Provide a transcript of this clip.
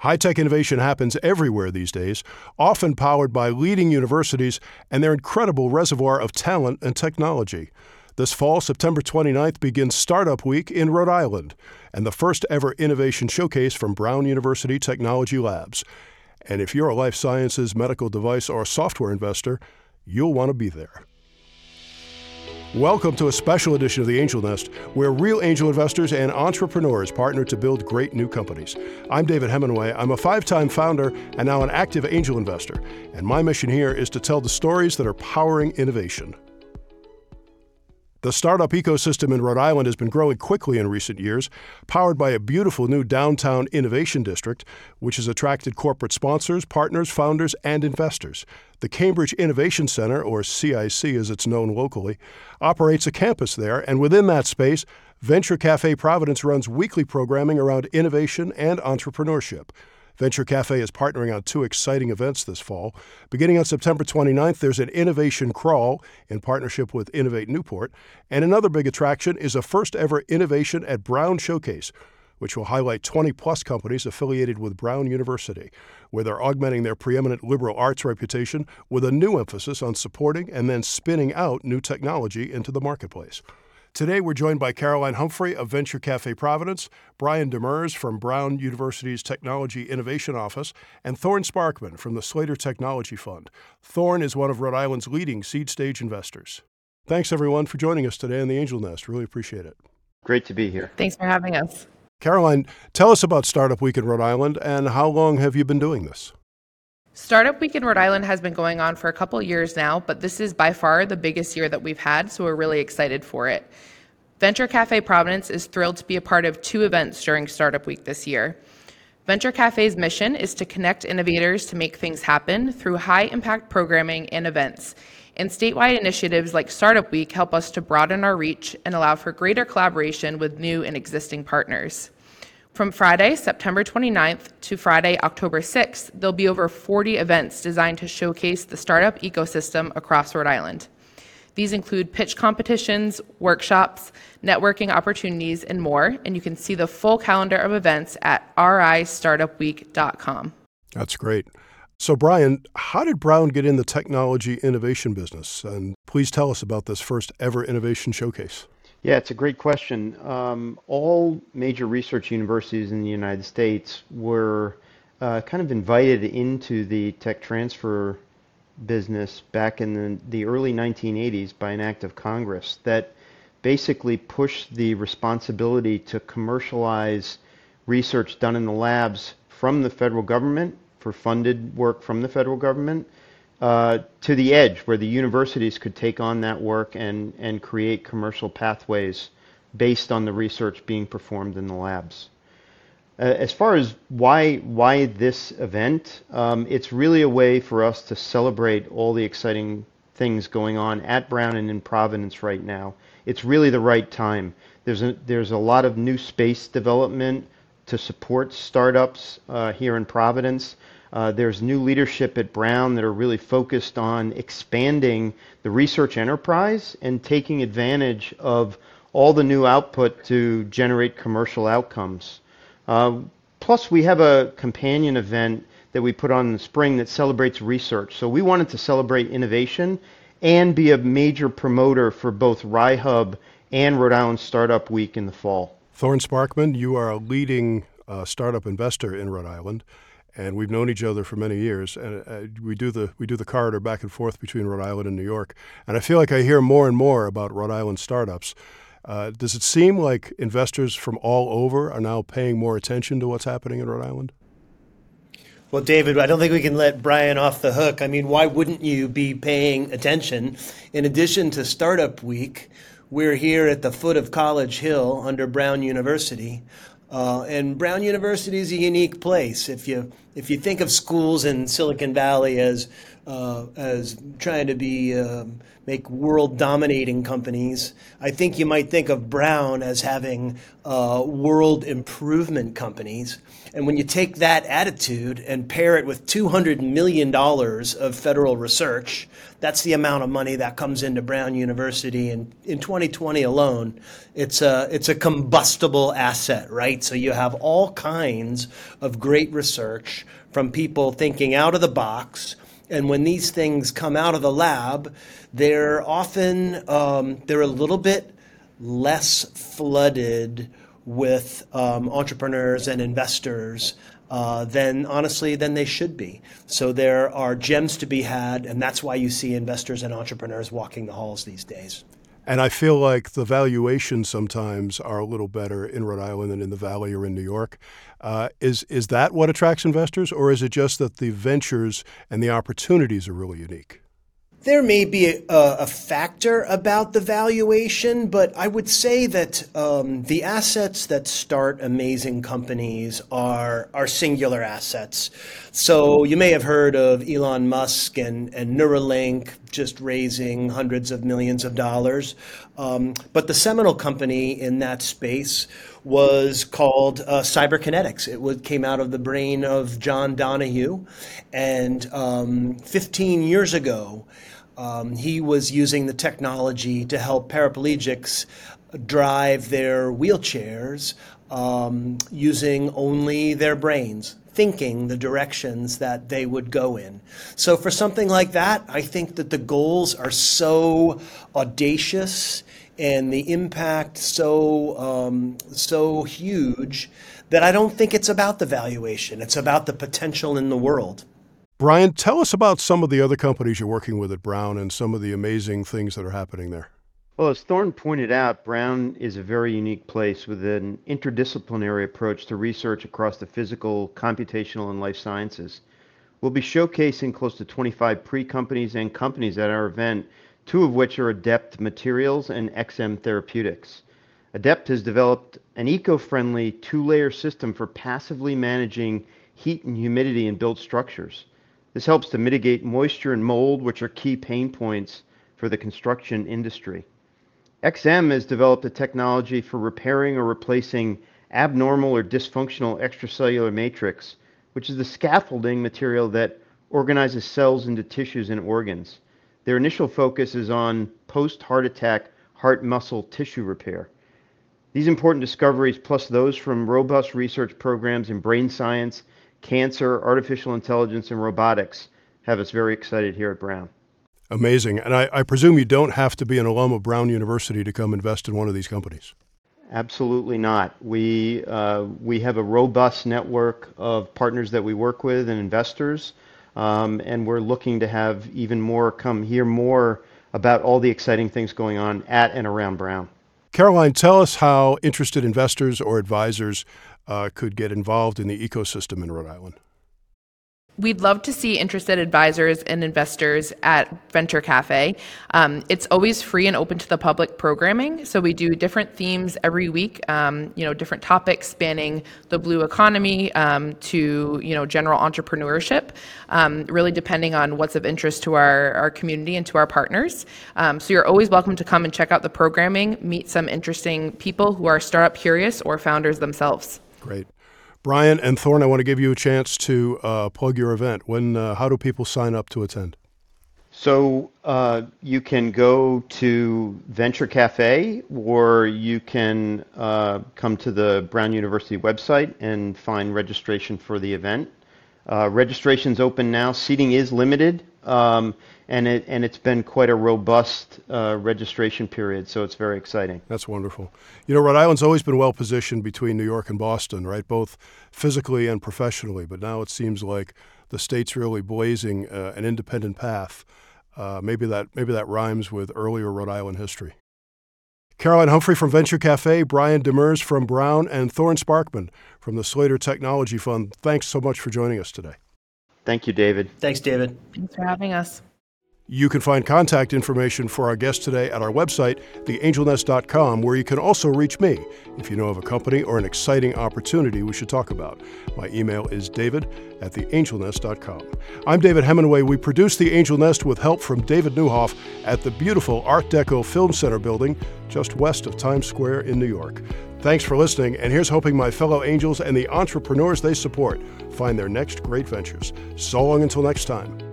High tech innovation happens everywhere these days, often powered by leading universities and their incredible reservoir of talent and technology. This fall, September 29th, begins Startup Week in Rhode Island and the first ever innovation showcase from Brown University Technology Labs. And if you're a life sciences, medical device, or software investor, you'll want to be there. Welcome to a special edition of the Angel Nest, where real angel investors and entrepreneurs partner to build great new companies. I'm David Hemenway. I'm a five time founder and now an active angel investor. And my mission here is to tell the stories that are powering innovation. The startup ecosystem in Rhode Island has been growing quickly in recent years, powered by a beautiful new downtown innovation district, which has attracted corporate sponsors, partners, founders, and investors. The Cambridge Innovation Center, or CIC as it's known locally, operates a campus there, and within that space, Venture Cafe Providence runs weekly programming around innovation and entrepreneurship. Venture Cafe is partnering on two exciting events this fall. Beginning on September 29th, there's an innovation crawl in partnership with Innovate Newport. And another big attraction is a first ever Innovation at Brown Showcase, which will highlight 20 plus companies affiliated with Brown University, where they're augmenting their preeminent liberal arts reputation with a new emphasis on supporting and then spinning out new technology into the marketplace. Today, we're joined by Caroline Humphrey of Venture Cafe Providence, Brian Demers from Brown University's Technology Innovation Office, and Thorne Sparkman from the Slater Technology Fund. Thorne is one of Rhode Island's leading seed stage investors. Thanks, everyone, for joining us today on the Angel Nest. Really appreciate it. Great to be here. Thanks for having us. Caroline, tell us about Startup Week in Rhode Island and how long have you been doing this? Startup Week in Rhode Island has been going on for a couple years now, but this is by far the biggest year that we've had, so we're really excited for it. Venture Cafe Providence is thrilled to be a part of two events during Startup Week this year. Venture Cafe's mission is to connect innovators to make things happen through high impact programming and events. And statewide initiatives like Startup Week help us to broaden our reach and allow for greater collaboration with new and existing partners. From Friday, September 29th to Friday, October 6th, there'll be over 40 events designed to showcase the startup ecosystem across Rhode Island. These include pitch competitions, workshops, networking opportunities, and more. And you can see the full calendar of events at ristartupweek.com. That's great. So, Brian, how did Brown get in the technology innovation business? And please tell us about this first ever innovation showcase. Yeah, it's a great question. Um, all major research universities in the United States were uh, kind of invited into the tech transfer business back in the, the early 1980s by an act of Congress that basically pushed the responsibility to commercialize research done in the labs from the federal government for funded work from the federal government uh, to the edge where the universities could take on that work and, and create commercial pathways based on the research being performed in the labs. Uh, as far as why why this event, um, it's really a way for us to celebrate all the exciting things going on at Brown and in Providence right now. It's really the right time. There's a there's a lot of new space development to support startups uh, here in Providence. Uh, there's new leadership at Brown that are really focused on expanding the research enterprise and taking advantage of all the new output to generate commercial outcomes. Uh, plus, we have a companion event that we put on in the spring that celebrates research. So we wanted to celebrate innovation and be a major promoter for both RIHub and Rhode Island Startup Week in the fall. Thorne Sparkman, you are a leading uh, startup investor in Rhode Island and we've known each other for many years. And uh, we do the we do the corridor back and forth between Rhode Island and New York. And I feel like I hear more and more about Rhode Island startups. Uh, does it seem like investors from all over are now paying more attention to what's happening in Rhode Island? Well, David, I don't think we can let Brian off the hook. I mean, why wouldn't you be paying attention? In addition to Startup Week, we're here at the foot of College Hill under Brown University. Uh, and Brown University is a unique place. If you if you think of schools in Silicon Valley as uh, as trying to be um, make world dominating companies. I think you might think of Brown as having uh, world improvement companies. And when you take that attitude and pair it with $200 million of federal research, that's the amount of money that comes into Brown University. And in 2020 alone, it's a, it's a combustible asset, right? So you have all kinds of great research from people thinking out of the box. And when these things come out of the lab, they're often um, they're a little bit less flooded with um, entrepreneurs and investors uh, than honestly than they should be. So there are gems to be had, and that's why you see investors and entrepreneurs walking the halls these days. And I feel like the valuations sometimes are a little better in Rhode Island than in the Valley or in New York. Uh, is is that what attracts investors, or is it just that the ventures and the opportunities are really unique? There may be a, a, factor about the valuation, but I would say that um, the assets that start amazing companies are are singular assets. So you may have heard of Elon Musk and, and Neuralink just raising hundreds of millions of dollars, um, but the seminal company in that space was called uh, Cyberkinetics. It came out of the brain of John Donoghue. and um, 15 years ago. Um, he was using the technology to help paraplegics drive their wheelchairs um, using only their brains, thinking the directions that they would go in. So, for something like that, I think that the goals are so audacious and the impact so um, so huge that I don't think it's about the valuation. It's about the potential in the world. Brian, tell us about some of the other companies you're working with at Brown and some of the amazing things that are happening there. Well, as Thorne pointed out, Brown is a very unique place with an interdisciplinary approach to research across the physical, computational, and life sciences. We'll be showcasing close to 25 pre companies and companies at our event, two of which are Adept Materials and XM Therapeutics. Adept has developed an eco friendly two layer system for passively managing heat and humidity in built structures. This helps to mitigate moisture and mold, which are key pain points for the construction industry. XM has developed a technology for repairing or replacing abnormal or dysfunctional extracellular matrix, which is the scaffolding material that organizes cells into tissues and organs. Their initial focus is on post heart attack heart muscle tissue repair. These important discoveries, plus those from robust research programs in brain science cancer, artificial intelligence, and robotics have us very excited here at Brown. Amazing. And I, I, presume you don't have to be an alum of Brown University to come invest in one of these companies. Absolutely not. We, uh, we have a robust network of partners that we work with and investors, um, and we're looking to have even more come hear more about all the exciting things going on at and around Brown. Caroline, tell us how interested investors or advisors uh, could get involved in the ecosystem in Rhode Island. We'd love to see interested advisors and investors at Venture Cafe. Um, it's always free and open to the public programming. So we do different themes every week. Um, you know, different topics spanning the blue economy um, to you know general entrepreneurship. Um, really depending on what's of interest to our our community and to our partners. Um, so you're always welcome to come and check out the programming, meet some interesting people who are startup curious or founders themselves. Great. Brian and Thorne, I want to give you a chance to uh, plug your event. When, uh, how do people sign up to attend? So uh, you can go to Venture Cafe, or you can uh, come to the Brown University website and find registration for the event. Uh, registration's open now. Seating is limited. Um, and it and it's been quite a robust uh, registration period, so it's very exciting. That's wonderful. You know, Rhode Island's always been well positioned between New York and Boston, right? Both physically and professionally. But now it seems like the state's really blazing uh, an independent path. Uh, maybe that maybe that rhymes with earlier Rhode Island history. Caroline Humphrey from Venture Cafe, Brian Demers from Brown, and Thorne Sparkman from the Slater Technology Fund. Thanks so much for joining us today. Thank you, David. Thanks, David. Thanks for having us. You can find contact information for our guest today at our website, theangelnest.com, where you can also reach me if you know of a company or an exciting opportunity we should talk about. My email is david at theangelnest.com. I'm David Hemenway. We produce The Angel Nest with help from David Neuhoff at the beautiful Art Deco Film Center building just west of Times Square in New York. Thanks for listening, and here's hoping my fellow angels and the entrepreneurs they support find their next great ventures. So long until next time.